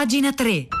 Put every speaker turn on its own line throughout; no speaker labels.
pagina 3.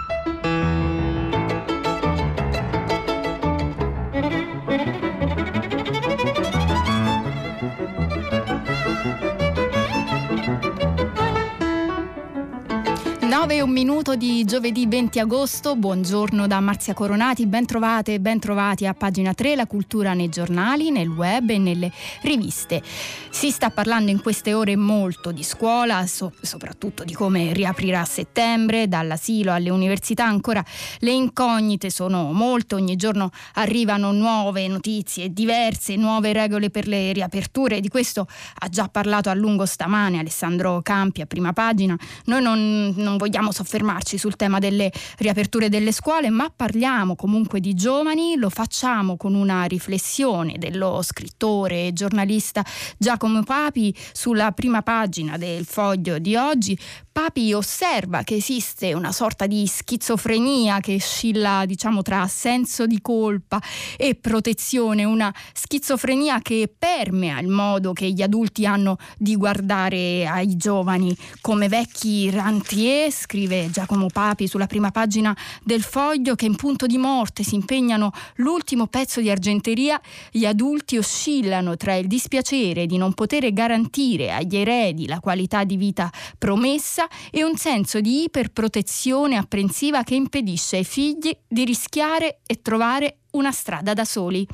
Minuto di giovedì 20 agosto, buongiorno da Marzia Coronati, ben trovate e ben trovati a pagina 3 la cultura nei giornali, nel web e nelle riviste. Si sta parlando in queste ore molto di scuola, so- soprattutto di come riaprirà a settembre, dall'asilo alle università, ancora le incognite sono molte, ogni giorno arrivano nuove notizie diverse, nuove regole per le riaperture, di questo ha già parlato a lungo stamane Alessandro Campi a prima pagina, noi non, non vogliamo vogliamo soffermarci sul tema delle riaperture delle scuole, ma parliamo comunque di giovani, lo facciamo con una riflessione dello scrittore e giornalista Giacomo Papi sulla prima pagina del foglio di oggi. Papi osserva che esiste una sorta di schizofrenia che oscilla, diciamo, tra senso di colpa e protezione, una schizofrenia che permea il modo che gli adulti hanno di guardare ai giovani come vecchi rentier, scrive Giacomo Papi sulla prima pagina del foglio, che in punto di morte si impegnano l'ultimo pezzo di argenteria, gli adulti oscillano tra il dispiacere di non poter garantire agli eredi la qualità di vita promessa e un senso di iperprotezione apprensiva che impedisce ai figli di rischiare e trovare una strada da soli.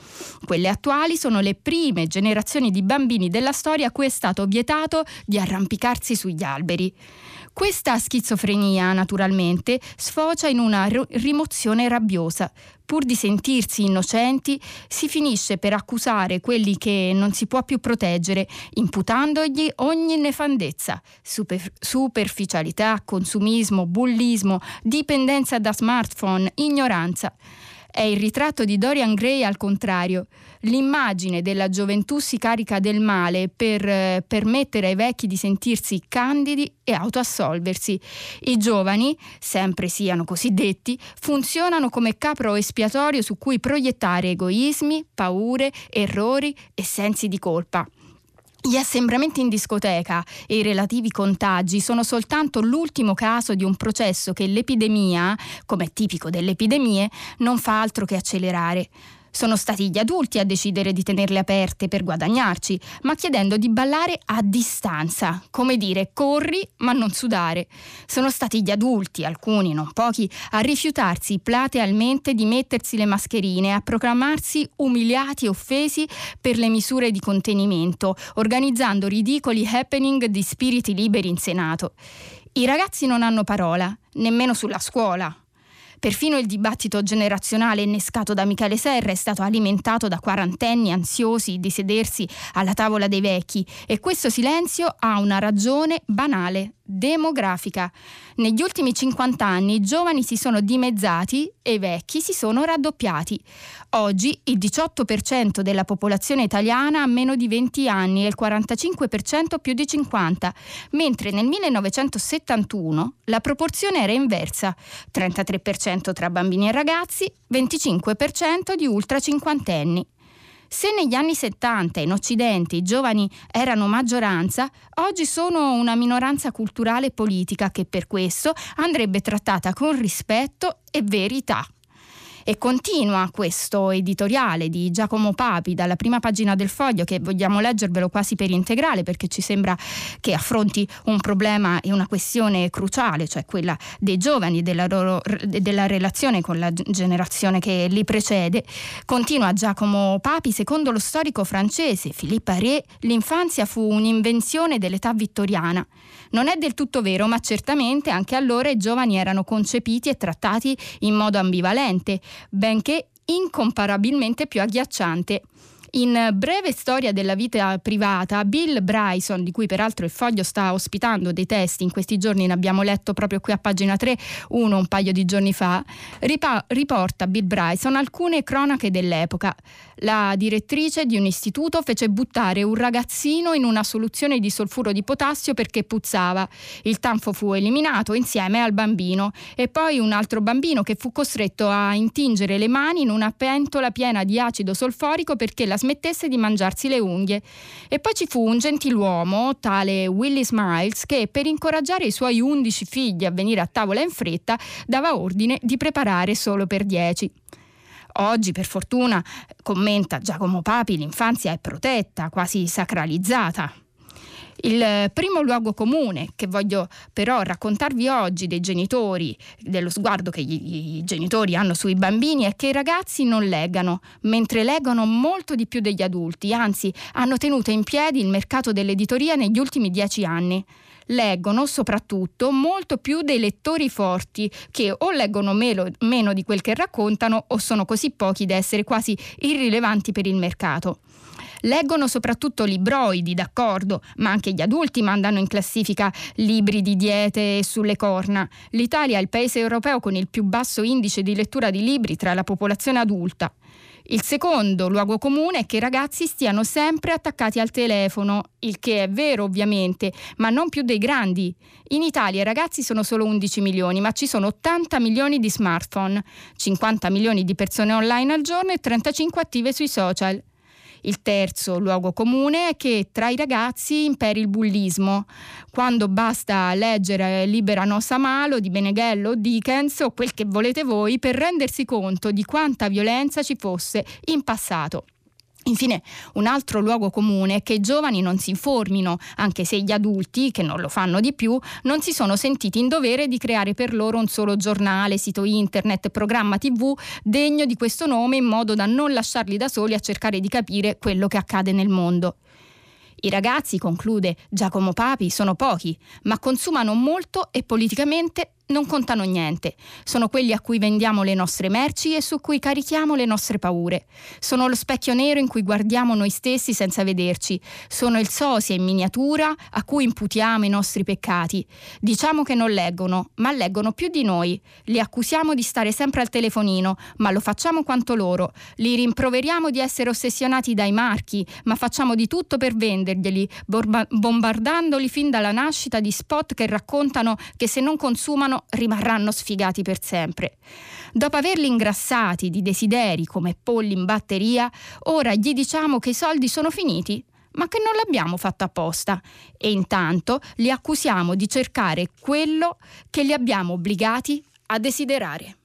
Quelle attuali sono le prime generazioni di bambini della storia a cui è stato vietato di arrampicarsi sugli alberi. Questa schizofrenia, naturalmente, sfocia in una rimozione rabbiosa. Pur di sentirsi innocenti, si finisce per accusare quelli che non si può più proteggere, imputandogli ogni nefandezza, super, superficialità, consumismo, bullismo, dipendenza da smartphone, ignoranza. È il ritratto di Dorian Gray al contrario. L'immagine della gioventù si carica del male per eh, permettere ai vecchi di sentirsi candidi e autoassolversi. I giovani, sempre siano cosiddetti, funzionano come capro espiatorio su cui proiettare egoismi, paure, errori e sensi di colpa. Gli assembramenti in discoteca e i relativi contagi sono soltanto l'ultimo caso di un processo che l'epidemia, come è tipico delle epidemie, non fa altro che accelerare. Sono stati gli adulti a decidere di tenerle aperte per guadagnarci, ma chiedendo di ballare a distanza, come dire corri ma non sudare. Sono stati gli adulti, alcuni, non pochi, a rifiutarsi platealmente di mettersi le mascherine, a proclamarsi umiliati e offesi per le misure di contenimento, organizzando ridicoli happening di spiriti liberi in Senato. I ragazzi non hanno parola, nemmeno sulla scuola, Perfino il dibattito generazionale innescato da Michele Serra è stato alimentato da quarantenni ansiosi di sedersi alla tavola dei vecchi e questo silenzio ha una ragione banale demografica. Negli ultimi 50 anni i giovani si sono dimezzati e i vecchi si sono raddoppiati. Oggi il 18% della popolazione italiana ha meno di 20 anni e il 45% più di 50, mentre nel 1971 la proporzione era inversa, 33% tra bambini e ragazzi, 25% di ultra cinquantenni. Se negli anni 70 in Occidente i giovani erano maggioranza, oggi sono una minoranza culturale e politica che per questo andrebbe trattata con rispetto e verità. E continua questo editoriale di Giacomo Papi dalla prima pagina del foglio che vogliamo leggervelo quasi per integrale perché ci sembra che affronti un problema e una questione cruciale, cioè quella dei giovani, della, loro, della relazione con la generazione che li precede. Continua Giacomo Papi, secondo lo storico francese Philippe Aré, l'infanzia fu un'invenzione dell'età vittoriana. Non è del tutto vero, ma certamente anche allora i giovani erano concepiti e trattati in modo ambivalente, benché incomparabilmente più agghiacciante. In breve storia della vita privata, Bill Bryson, di cui peraltro il foglio sta ospitando dei testi, in questi giorni ne abbiamo letto proprio qui a pagina 3, uno un paio di giorni fa, ripa- riporta Bill Bryson alcune cronache dell'epoca. La direttrice di un istituto fece buttare un ragazzino in una soluzione di solfuro di potassio perché puzzava. Il tanfo fu eliminato insieme al bambino e poi un altro bambino che fu costretto a intingere le mani in una pentola piena di acido solforico perché la figlia smettesse di mangiarsi le unghie. E poi ci fu un gentiluomo, tale Willis Miles, che per incoraggiare i suoi undici figli a venire a tavola in fretta dava ordine di preparare solo per dieci. Oggi, per fortuna, commenta Giacomo Papi, l'infanzia è protetta, quasi sacralizzata. Il primo luogo comune che voglio però raccontarvi oggi dei genitori, dello sguardo che i genitori hanno sui bambini, è che i ragazzi non leggano, mentre leggono molto di più degli adulti, anzi hanno tenuto in piedi il mercato dell'editoria negli ultimi dieci anni leggono soprattutto molto più dei lettori forti che o leggono meno, meno, di quel che raccontano o sono così pochi da essere quasi irrilevanti per il mercato. Leggono soprattutto libroidi, d'accordo, ma anche gli adulti mandano in classifica libri di diete sulle corna. L'Italia è il paese europeo con il più basso indice di lettura di libri tra la popolazione adulta. Il secondo luogo comune è che i ragazzi stiano sempre attaccati al telefono, il che è vero ovviamente, ma non più dei grandi. In Italia i ragazzi sono solo 11 milioni, ma ci sono 80 milioni di smartphone, 50 milioni di persone online al giorno e 35 attive sui social. Il terzo luogo comune è che tra i ragazzi imperi il bullismo. Quando basta leggere Libera Nossa Malo di Beneghello o Dickens o quel che volete voi per rendersi conto di quanta violenza ci fosse in passato. Infine, un altro luogo comune è che i giovani non si informino, anche se gli adulti, che non lo fanno di più, non si sono sentiti in dovere di creare per loro un solo giornale, sito internet, programma tv degno di questo nome in modo da non lasciarli da soli a cercare di capire quello che accade nel mondo. I ragazzi, conclude Giacomo Papi, sono pochi, ma consumano molto e politicamente non contano niente. Sono quelli a cui vendiamo le nostre merci e su cui carichiamo le nostre paure. Sono lo specchio nero in cui guardiamo noi stessi senza vederci. Sono il sosia in miniatura a cui imputiamo i nostri peccati. Diciamo che non leggono, ma leggono più di noi. Li accusiamo di stare sempre al telefonino, ma lo facciamo quanto loro. Li rimproveriamo di essere ossessionati dai marchi, ma facciamo di tutto per venderglieli, bombardandoli fin dalla nascita di spot che raccontano che se non consumano rimarranno sfigati per sempre. Dopo averli ingrassati di desideri come polli in batteria, ora gli diciamo che i soldi sono finiti, ma che non l'abbiamo fatto apposta e intanto li accusiamo di cercare quello che li abbiamo obbligati a desiderare.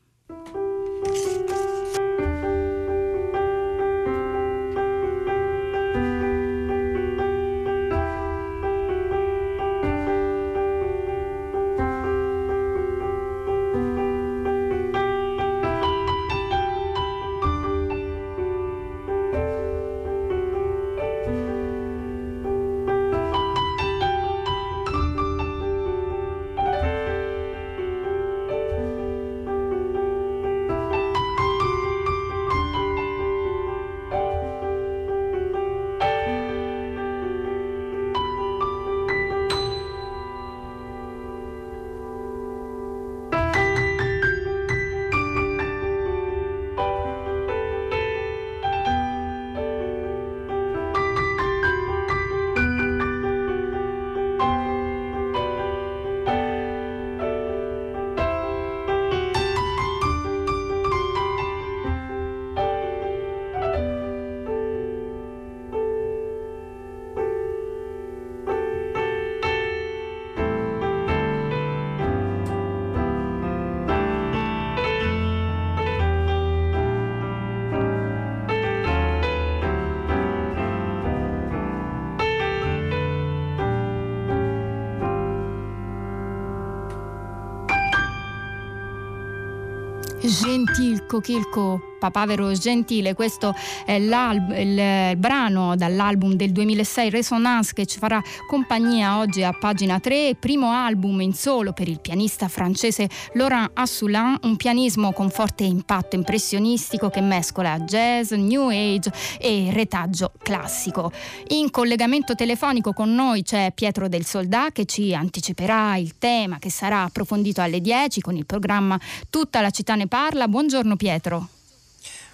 Gentil Coquilco Papavero Gentile, questo è il, brano dall'album del 2006 Resonance che ci farà compagnia oggi a pagina 3, primo album in solo per il pianista francese Laurent Assoulin, un pianismo con forte impatto impressionistico che mescola jazz, new age e retaggio classico. In collegamento telefonico con noi c'è Pietro del Soldà che ci anticiperà il tema che sarà approfondito alle 10 con il programma Tutta la città ne parla. Buongiorno Pietro.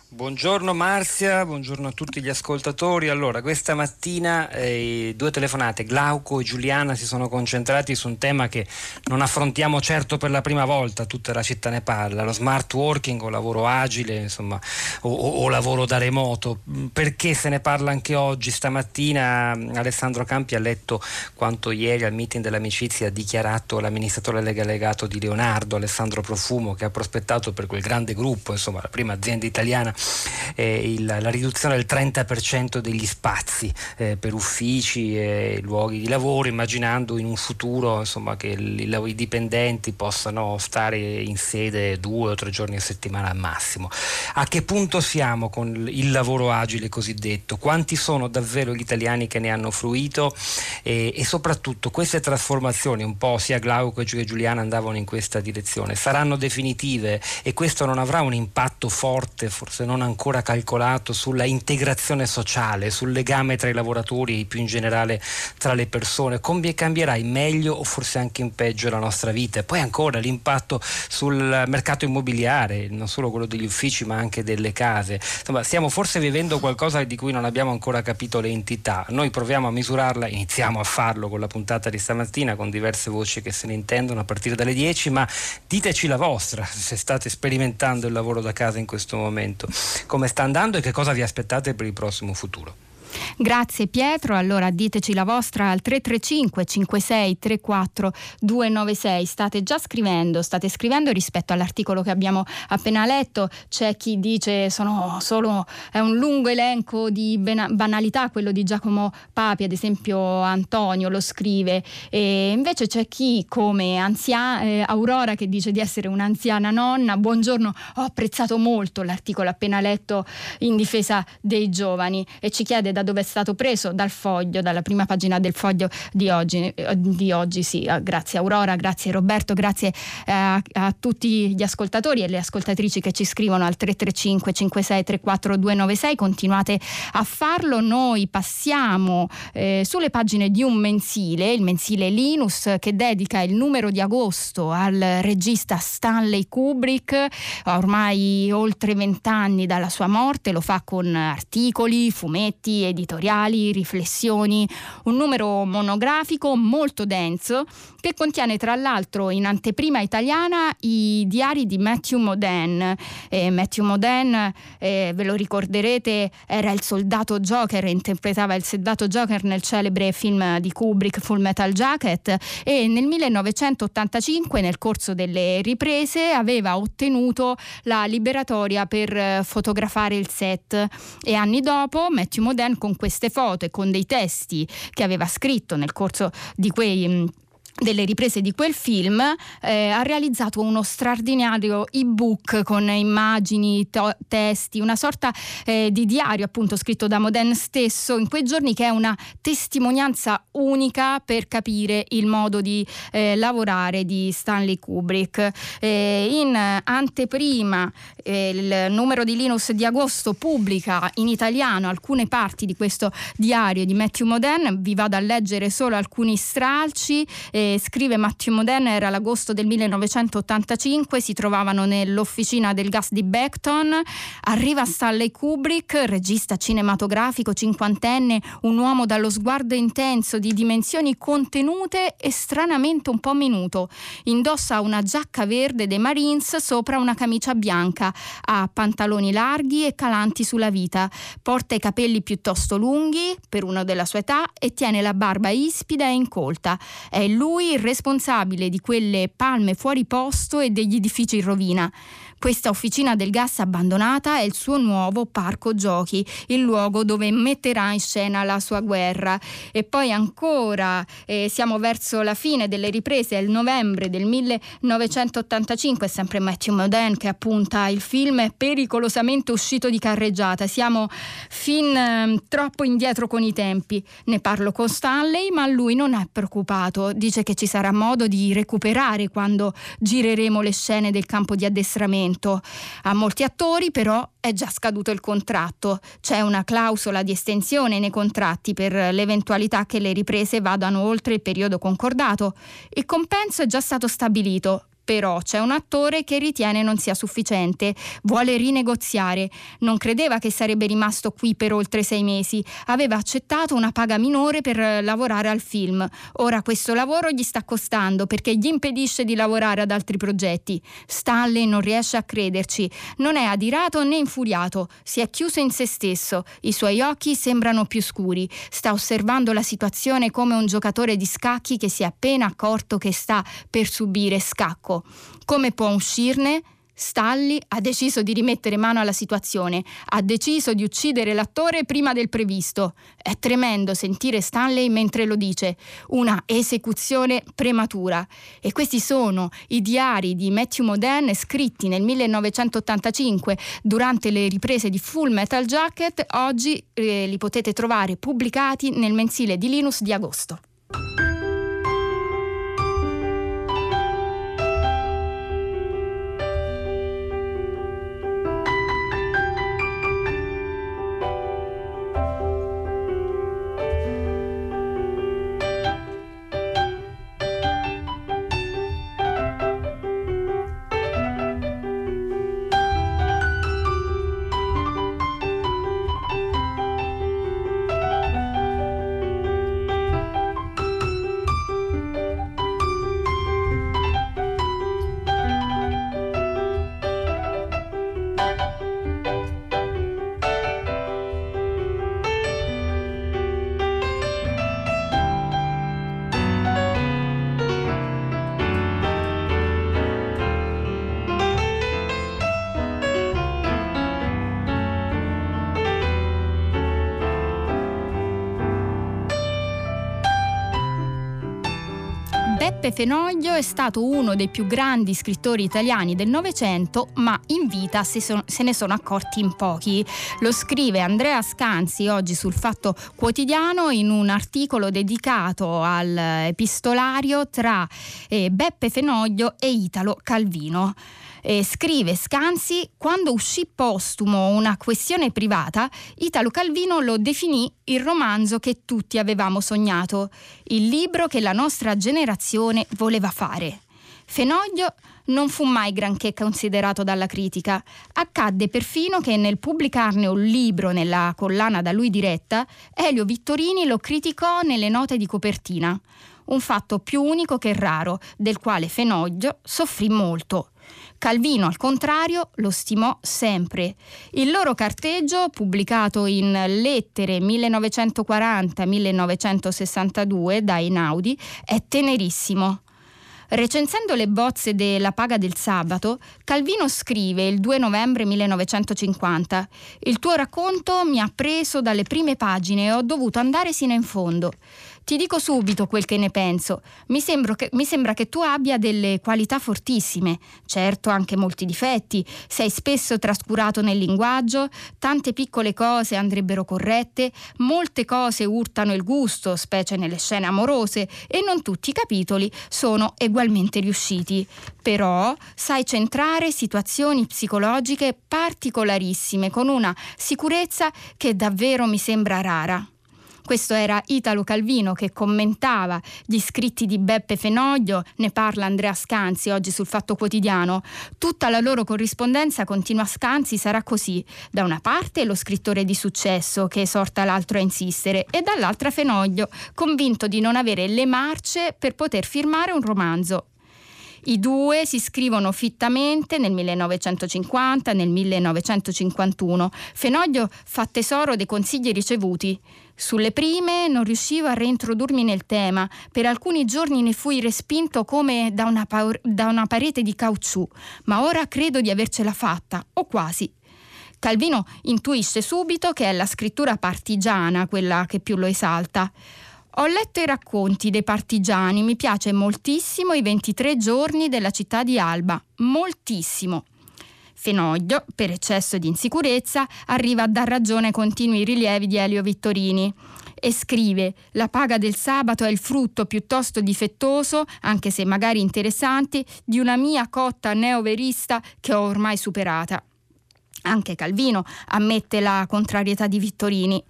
Buongiorno Marzia, buongiorno a tutti gli ascoltatori. Allora, questa mattina eh, due telefonate, Glauco e Giuliana, si sono concentrati su un tema che non affrontiamo certo per la prima volta, tutta la città ne parla, lo smart working o lavoro agile, insomma, o, o, o lavoro da remoto. Perché se ne parla anche oggi? Stamattina Alessandro Campi ha letto quanto ieri al meeting dell'amicizia ha dichiarato l'amministratore delegato di Leonardo, Alessandro Profumo, che ha prospettato per quel grande gruppo, insomma, la prima azienda italiana eh, il, la riduzione del 30% degli spazi eh, per uffici e luoghi di lavoro, immaginando in un futuro insomma, che il, i dipendenti possano stare in sede due o tre giorni a settimana al massimo. A che punto siamo con il lavoro agile cosiddetto? Quanti sono davvero gli italiani che ne hanno fruito e, e soprattutto queste trasformazioni, un po' sia Glauco che Giuliana andavano in questa direzione, saranno definitive e questo non avrà un impatto forte, forse non ancora calcolato sulla integrazione sociale, sul legame tra i lavoratori e più in generale tra le persone, come cambierà in meglio o forse anche in peggio la nostra vita. E poi ancora l'impatto sul mercato immobiliare, non solo quello degli uffici ma anche delle case. Insomma, stiamo forse vivendo qualcosa di cui non abbiamo ancora capito le entità. Noi proviamo a misurarla, iniziamo a farlo con la puntata di stamattina con diverse voci che se ne intendono a partire dalle 10, ma diteci la vostra se state sperimentando il lavoro da casa in questo momento come sta andando e che cosa vi aspettate per il prossimo futuro.
Grazie Pietro, allora diteci la vostra al 335 56 34 296. State già scrivendo, state scrivendo rispetto all'articolo che abbiamo appena letto. C'è chi dice sono solo è un lungo elenco di banalità, quello di Giacomo Papi, ad esempio Antonio lo scrive. E invece c'è chi come anzia, eh, Aurora che dice di essere un'anziana nonna. Buongiorno, ho apprezzato molto l'articolo appena letto in difesa dei giovani e ci chiede da dove è stato preso dal foglio, dalla prima pagina del foglio di oggi. Di oggi sì. Eh, grazie Aurora, grazie Roberto, grazie eh, a, tutti gli ascoltatori e le ascoltatrici che ci scrivono al 335 56 34 296. Continuate a farlo. Noi passiamo eh, sulle pagine di un mensile, il mensile Linus, che dedica il numero di agosto al regista Stanley Kubrick, ormai oltre vent'anni dalla sua morte, lo fa con articoli, fumetti editoriali, riflessioni, un numero monografico molto denso che contiene tra l'altro in anteprima italiana i diari di Matthew Modern. Eh, Matthew Modern, eh, ve lo ricorderete, era il soldato Joker, interpretava il soldato Joker nel celebre film di Kubrick Full Metal Jacket e nel 1985 nel corso delle riprese aveva ottenuto la liberatoria per eh, fotografare il set e anni dopo Matthew Modern con queste foto e con dei testi che aveva scritto nel corso di quei delle riprese di quel film eh, ha realizzato uno straordinario ebook con immagini, to- testi, una sorta eh, di diario appunto scritto da Modern stesso in quei giorni che è una testimonianza unica per capire il modo di eh, lavorare di Stanley Kubrick. Eh, in anteprima eh, il numero di Linus di agosto pubblica in italiano alcune parti di questo diario di Matthew Modern, vi vado a leggere solo alcuni stralci scrive Matteo Moderna, era l'agosto del 1985, si trovavano nell'officina del gas di Beckton, arriva Stanley Kubrick, regista cinematografico cinquantenne, un uomo dallo sguardo intenso, di dimensioni contenute e stranamente un po' minuto. Indossa una giacca verde dei Marines sopra una camicia bianca, ha pantaloni larghi e calanti sulla vita, porta i capelli piuttosto lunghi per uno della sua età e tiene la barba ispida e incolta. È lui lui il responsabile di quelle palme fuori posto e degli edifici in rovina. Questa officina del gas abbandonata è il suo nuovo parco giochi, il luogo dove metterà in scena la sua guerra. E poi ancora eh, siamo verso la fine delle riprese, è il novembre del 1985, sempre Matthew Modern che appunta il film è pericolosamente uscito di carreggiata. Siamo fin eh, troppo indietro con i tempi. Ne parlo con Stanley, ma lui non è preoccupato. Dice che ci sarà modo di recuperare quando gireremo le scene del campo di addestramento momento. A molti attori però è già scaduto il contratto, c'è una clausola di estensione nei contratti per l'eventualità che le riprese vadano oltre il periodo concordato. Il compenso è già stato stabilito, Però c'è un attore che ritiene non sia sufficiente, vuole rinegoziare. Non credeva che sarebbe rimasto qui per oltre sei mesi. Aveva accettato una paga minore per lavorare al film. Ora questo lavoro gli sta costando perché gli impedisce di lavorare ad altri progetti. Stanley non riesce a crederci. Non è adirato né infuriato. Si è chiuso in se stesso. I suoi occhi sembrano più scuri. Sta osservando la situazione come un giocatore di scacchi che si è appena accorto che sta per subire scacco. Come può uscirne? Stalli ha deciso di rimettere mano alla situazione, ha deciso di uccidere l'attore prima del previsto. È tremendo sentire Stanley mentre lo dice, una esecuzione prematura. E questi sono i diari di Matthew Modern scritti nel 1985 durante le riprese di Full Metal Jacket, oggi eh, li potete trovare pubblicati nel mensile di Linus di agosto. Beppe Fenoglio è stato uno dei più grandi scrittori italiani del Novecento, ma in vita se, ne sono accorti in pochi. Lo scrive Andrea Scanzi oggi sul Fatto Quotidiano in un articolo dedicato al epistolario tra eh, Beppe Fenoglio e Italo Calvino. Eh, scrive Scanzi, quando uscì postumo una questione privata, Italo Calvino lo definì il romanzo che tutti avevamo sognato, il libro che la nostra generazione voleva fare. Fenoglio non fu mai granché considerato dalla critica. Accadde perfino che nel pubblicarne un libro nella collana da lui diretta, Elio Vittorini lo criticò nelle note di copertina. Un fatto più unico che raro, del quale Fenoglio soffrì molto. Calvino, al contrario, lo stimò sempre. Il loro carteggio, pubblicato in lettere 1940-1962 da Einaudi, è tenerissimo. Recensendo le bozze della paga del sabato, Calvino scrive il 2 novembre 1950 Il tuo racconto mi ha preso dalle prime pagine e ho dovuto andare sino in fondo. Ti dico subito quel che ne penso. Mi, che, mi, sembra che tu abbia delle qualità fortissime, certo anche molti difetti. Sei spesso trascurato nel linguaggio, tante piccole cose andrebbero corrette, molte cose urtano il gusto, specie nelle scene amorose, e non tutti i capitoli sono ugualmente riusciti. Però sai centrare situazioni psicologiche particolarissime con una sicurezza che davvero mi sembra rara. Questo era Italo Calvino che commentava gli scritti di Beppe Fenoglio, ne parla Andrea Scanzi oggi sul Fatto Quotidiano. Tutta la loro corrispondenza, continua Scanzi, sarà così. Da una parte lo scrittore di successo che esorta l'altro a insistere e dall'altra Fenoglio, convinto di non avere le marce per poter firmare un romanzo. I due si scrivono fittamente nel 1950 e nel 1951. Fenoglio fa tesoro dei consigli ricevuti. Sulle prime non riuscivo a reintrodurmi nel tema, per alcuni giorni ne fui respinto come da una, pa- da una parete di caucciù, ma ora credo di avercela fatta, o quasi. Calvino intuisce subito che è la scrittura partigiana quella che più lo esalta. Ho letto i racconti dei partigiani, mi piace moltissimo i 23 giorni della città di Alba, moltissimo. Fenoglio, per eccesso di insicurezza, arriva a dar ragione ai continui rilievi di Elio Vittorini e scrive La paga del sabato è il frutto piuttosto difettoso, anche se magari interessante, di una mia cotta neoverista che ho ormai superata. Anche Calvino ammette la contrarietà di Vittorini.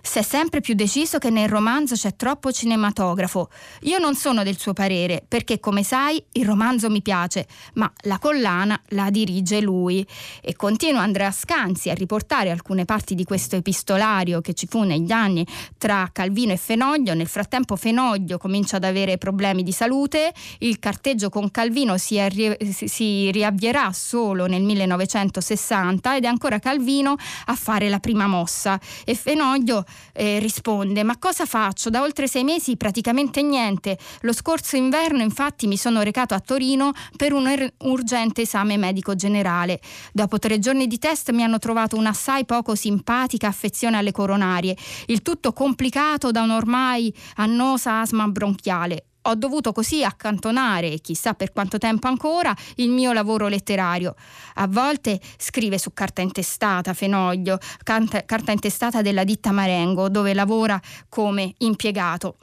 Si è sempre più deciso che nel romanzo c'è troppo cinematografo. Io non sono del suo parere, perché come sai il romanzo mi piace, ma la collana la dirige lui. E continua Andrea Scanzi a riportare alcune parti di questo epistolario che ci fu negli anni tra Calvino e Fenoglio. Nel frattempo Fenoglio comincia ad avere problemi di salute, il carteggio con Calvino si, arri- si riavvierà solo nel 1960 ed è ancora Calvino a fare la prima mossa e Fenoglio eh, risponde ma cosa faccio? Da oltre sei mesi praticamente niente. Lo scorso inverno infatti mi sono recato a Torino per un urgente esame medico generale. Dopo tre giorni di test mi hanno trovato un'assai poco simpatica affezione alle coronarie, il tutto complicato da un'ormai annosa asma bronchiale ho dovuto così accantonare, chissà per quanto tempo ancora, il mio lavoro letterario. A volte scrive su carta intestata, Fenoglio, carta intestata della ditta Marengo, dove lavora come impiegato.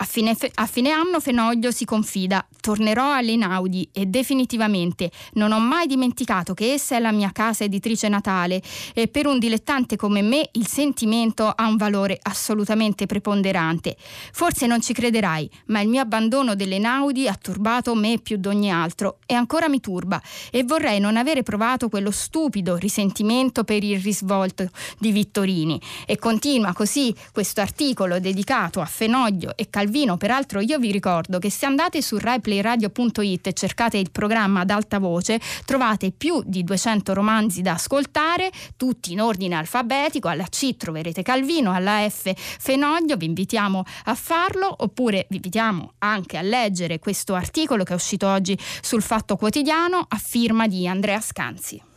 A fine, a fine, anno Fenoglio si confida, tornerò all'Einaudi e definitivamente non ho mai dimenticato che essa è la mia casa editrice natale e per un dilettante come me il sentimento ha un valore assolutamente preponderante. Forse non ci crederai, ma il mio abbandono dell'Einaudi ha turbato me più d'ogni altro e ancora mi turba e vorrei non avere provato quello stupido risentimento per il risvolto di Vittorini. E continua così questo articolo dedicato a Fenoglio e Calvino Calvino. Peraltro io vi ricordo che se andate su raiplayradio.it e cercate il programma ad alta voce, trovate più di 200 romanzi da ascoltare, tutti in ordine alfabetico. Alla C troverete Calvino, alla F Fenoglio, vi invitiamo a farlo, oppure vi invitiamo anche a leggere questo articolo che è uscito oggi sul Fatto Quotidiano a firma di Andrea Scanzi.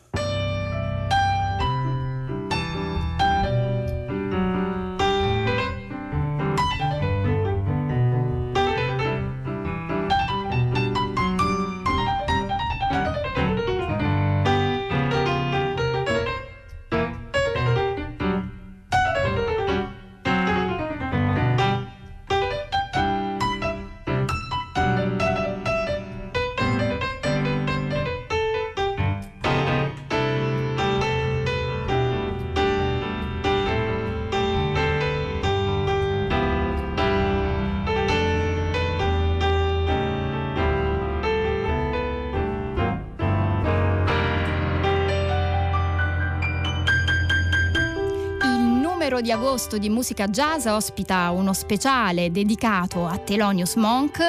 Di agosto di musica jazz ospita uno speciale dedicato a Thelonious Monk.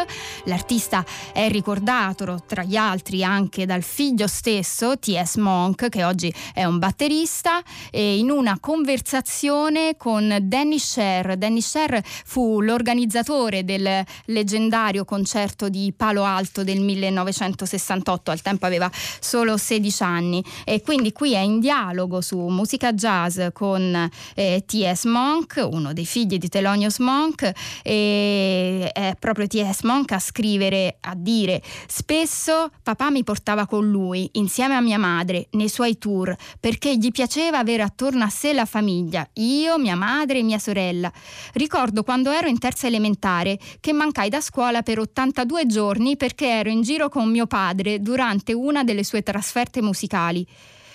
L'artista è ricordato tra gli altri anche dal figlio stesso, T.S. Monk, che oggi è un batterista, e in una conversazione con Danny Sher. Danny Sher fu l'organizzatore del leggendario concerto di Palo Alto del 1968, al tempo aveva solo 16 anni e quindi qui è in dialogo su musica jazz con eh, T.S. T.S. Monk, uno dei figli di Thelonious Monk, e è proprio T.S. Monk a scrivere, a dire spesso papà mi portava con lui, insieme a mia madre, nei suoi tour, perché gli piaceva avere attorno a sé la famiglia, io, mia madre e mia sorella. Ricordo quando ero in terza elementare che mancai da scuola per 82 giorni perché ero in giro con mio padre durante una delle sue trasferte musicali.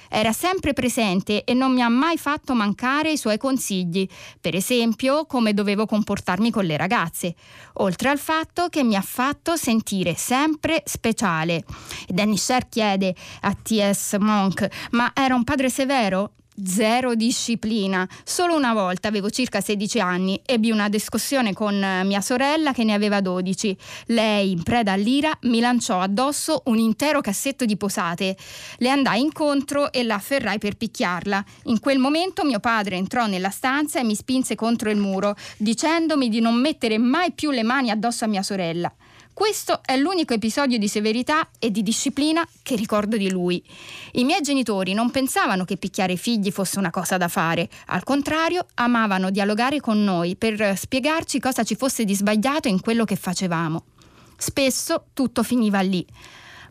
Era sempre presente e non mi ha mai fatto mancare i suoi consigli, per esempio come dovevo comportarmi con le ragazze, oltre al fatto che mi ha fatto sentire sempre speciale. Danny Sher chiede a T.S. Monk, ma era un padre severo? Zero disciplina. Solo una volta, avevo circa 16 anni, ebbi una discussione con mia sorella che ne aveva 12. Lei, in preda all'ira, mi lanciò addosso un intero cassetto di posate. Le andai incontro e la afferrai per picchiarla. In quel momento mio padre entrò nella stanza e mi spinse contro il muro, dicendomi di non mettere mai più le mani addosso a mia sorella. Questo è l'unico episodio di severità e di disciplina che ricordo di lui. I miei genitori non pensavano che picchiare i figli fosse una cosa da fare, al contrario amavano dialogare con noi per spiegarci cosa ci fosse di sbagliato in quello che facevamo. Spesso tutto finiva lì.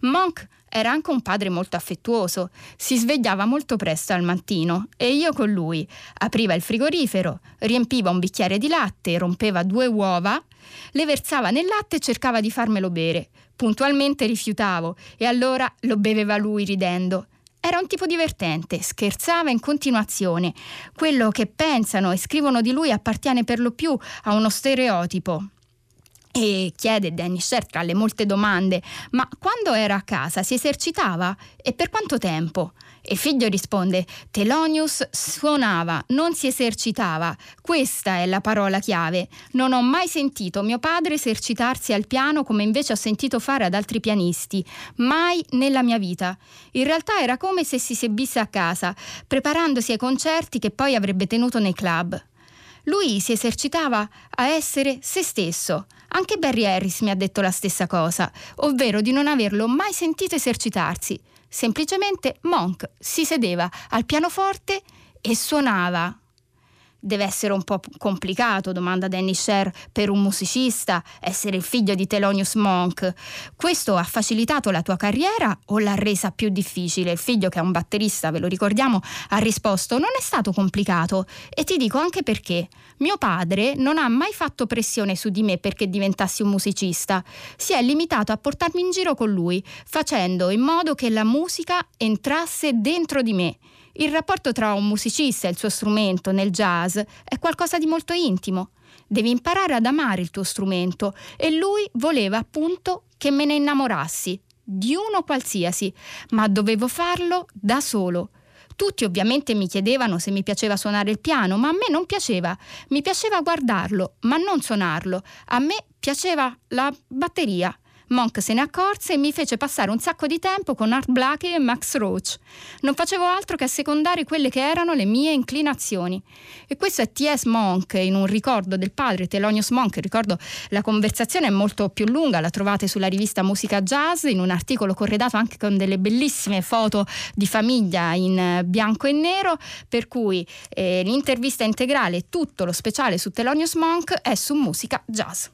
Monk era anche un padre molto affettuoso, si svegliava molto presto al mattino e io con lui. Apriva il frigorifero, riempiva un bicchiere di latte, rompeva due uova le versava nel latte e cercava di farmelo bere. Puntualmente rifiutavo e allora lo beveva lui ridendo. Era un tipo divertente, scherzava in continuazione. Quello che pensano e scrivono di lui appartiene per lo più a uno stereotipo. E chiede Danny Sher tra le molte domande, ma quando era a casa si esercitava? E per quanto tempo? E figlio risponde, Telonius suonava, non si esercitava. Questa è la parola chiave. Non ho mai sentito mio padre esercitarsi al piano come invece ho sentito fare ad altri pianisti. Mai nella mia vita. In realtà era come se si esibisse a casa, preparandosi ai concerti che poi avrebbe tenuto nei club. Lui si esercitava a essere se stesso. Anche Barry Harris mi ha detto la stessa cosa, ovvero di non averlo mai sentito esercitarsi. Semplicemente Monk si sedeva al pianoforte e suonava. Deve essere un po' complicato, domanda Danny Sher, per un musicista essere il figlio di Thelonious Monk. Questo ha facilitato la tua carriera o l'ha resa più difficile? Il figlio, che è un batterista, ve lo ricordiamo, ha risposto: Non è stato complicato. E ti dico anche perché. Mio padre non ha mai fatto pressione su di me perché diventassi un musicista. Si è limitato a portarmi in giro con lui, facendo in modo che la musica entrasse dentro di me. Il rapporto tra un musicista e il suo strumento nel jazz è qualcosa di molto intimo. Devi imparare ad amare il tuo strumento e lui voleva appunto che me ne innamorassi, di uno qualsiasi, ma dovevo farlo da solo. Tutti ovviamente mi chiedevano se mi piaceva suonare il piano, ma a me non piaceva. Mi piaceva guardarlo, ma non suonarlo. A me piaceva la batteria. Monk se ne accorse e mi fece passare un sacco di tempo con Art Blakey e Max Roach. Non facevo altro che assecondare quelle che erano le mie inclinazioni. E questo è T.S. Monk in un ricordo del padre, Thelonious Monk. Ricordo la conversazione è molto più lunga, la trovate sulla rivista Musica Jazz in un articolo corredato anche con delle bellissime foto di famiglia in bianco e nero, per cui eh, l'intervista integrale e tutto lo speciale su Thelonious Monk è su Musica Jazz.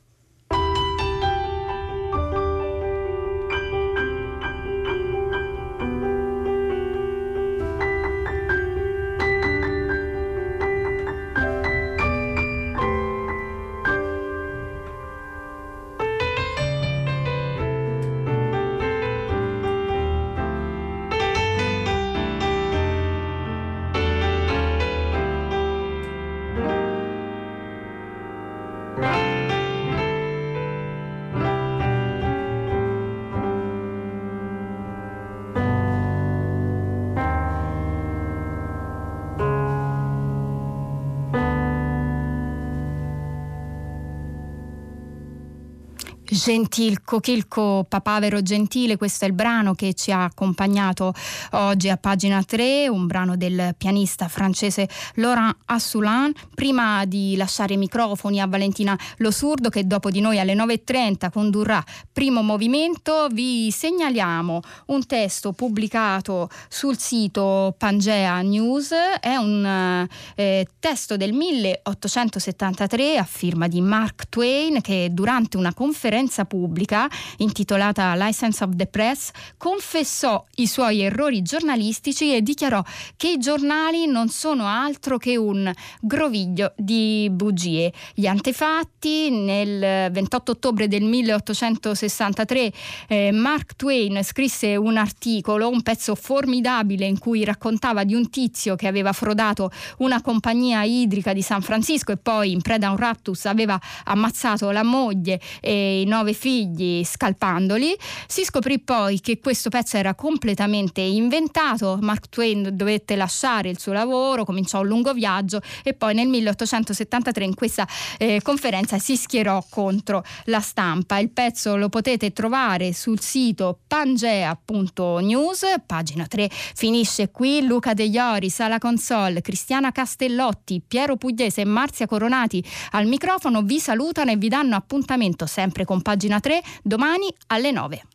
Gentilco, Chilco Papavero Gentile, questo è il brano che ci ha accompagnato oggi a pagina 3, un brano del pianista francese Laurent Assoulin. Prima di lasciare i microfoni a Valentina Lo Surdo che dopo di noi alle 9.30 condurrà primo movimento, vi segnaliamo un testo pubblicato sul sito Pangea News, è un eh, testo del 1873 a firma di Mark Twain che durante una conferenza conferenza pubblica intitolata License of the Press confessò i suoi errori giornalistici e dichiarò che i giornali non sono altro che un groviglio di bugie. Gli antefatti nel 28 ottobre del 1863 eh, Mark Twain scrisse un articolo, un pezzo formidabile in cui raccontava di un tizio che aveva frodato una compagnia idrica di San Francisco e poi in preda a un raptus aveva ammazzato la moglie e i nove figli scalpandoli. Si scoprì poi che questo pezzo era completamente inventato, Mark Twain dovette lasciare il suo lavoro, cominciò un lungo viaggio e poi nel 1873 in questa eh, conferenza si schierò contro la stampa. Il pezzo lo potete trovare sul sito pangea.news, pagina 3 finisce qui, Luca De Ioris alla console, Cristiana Castellotti, Piero Pugliese e Marzia Coronati al microfono vi salutano e vi danno appuntamento sempre con pagina 3 domani alle 9.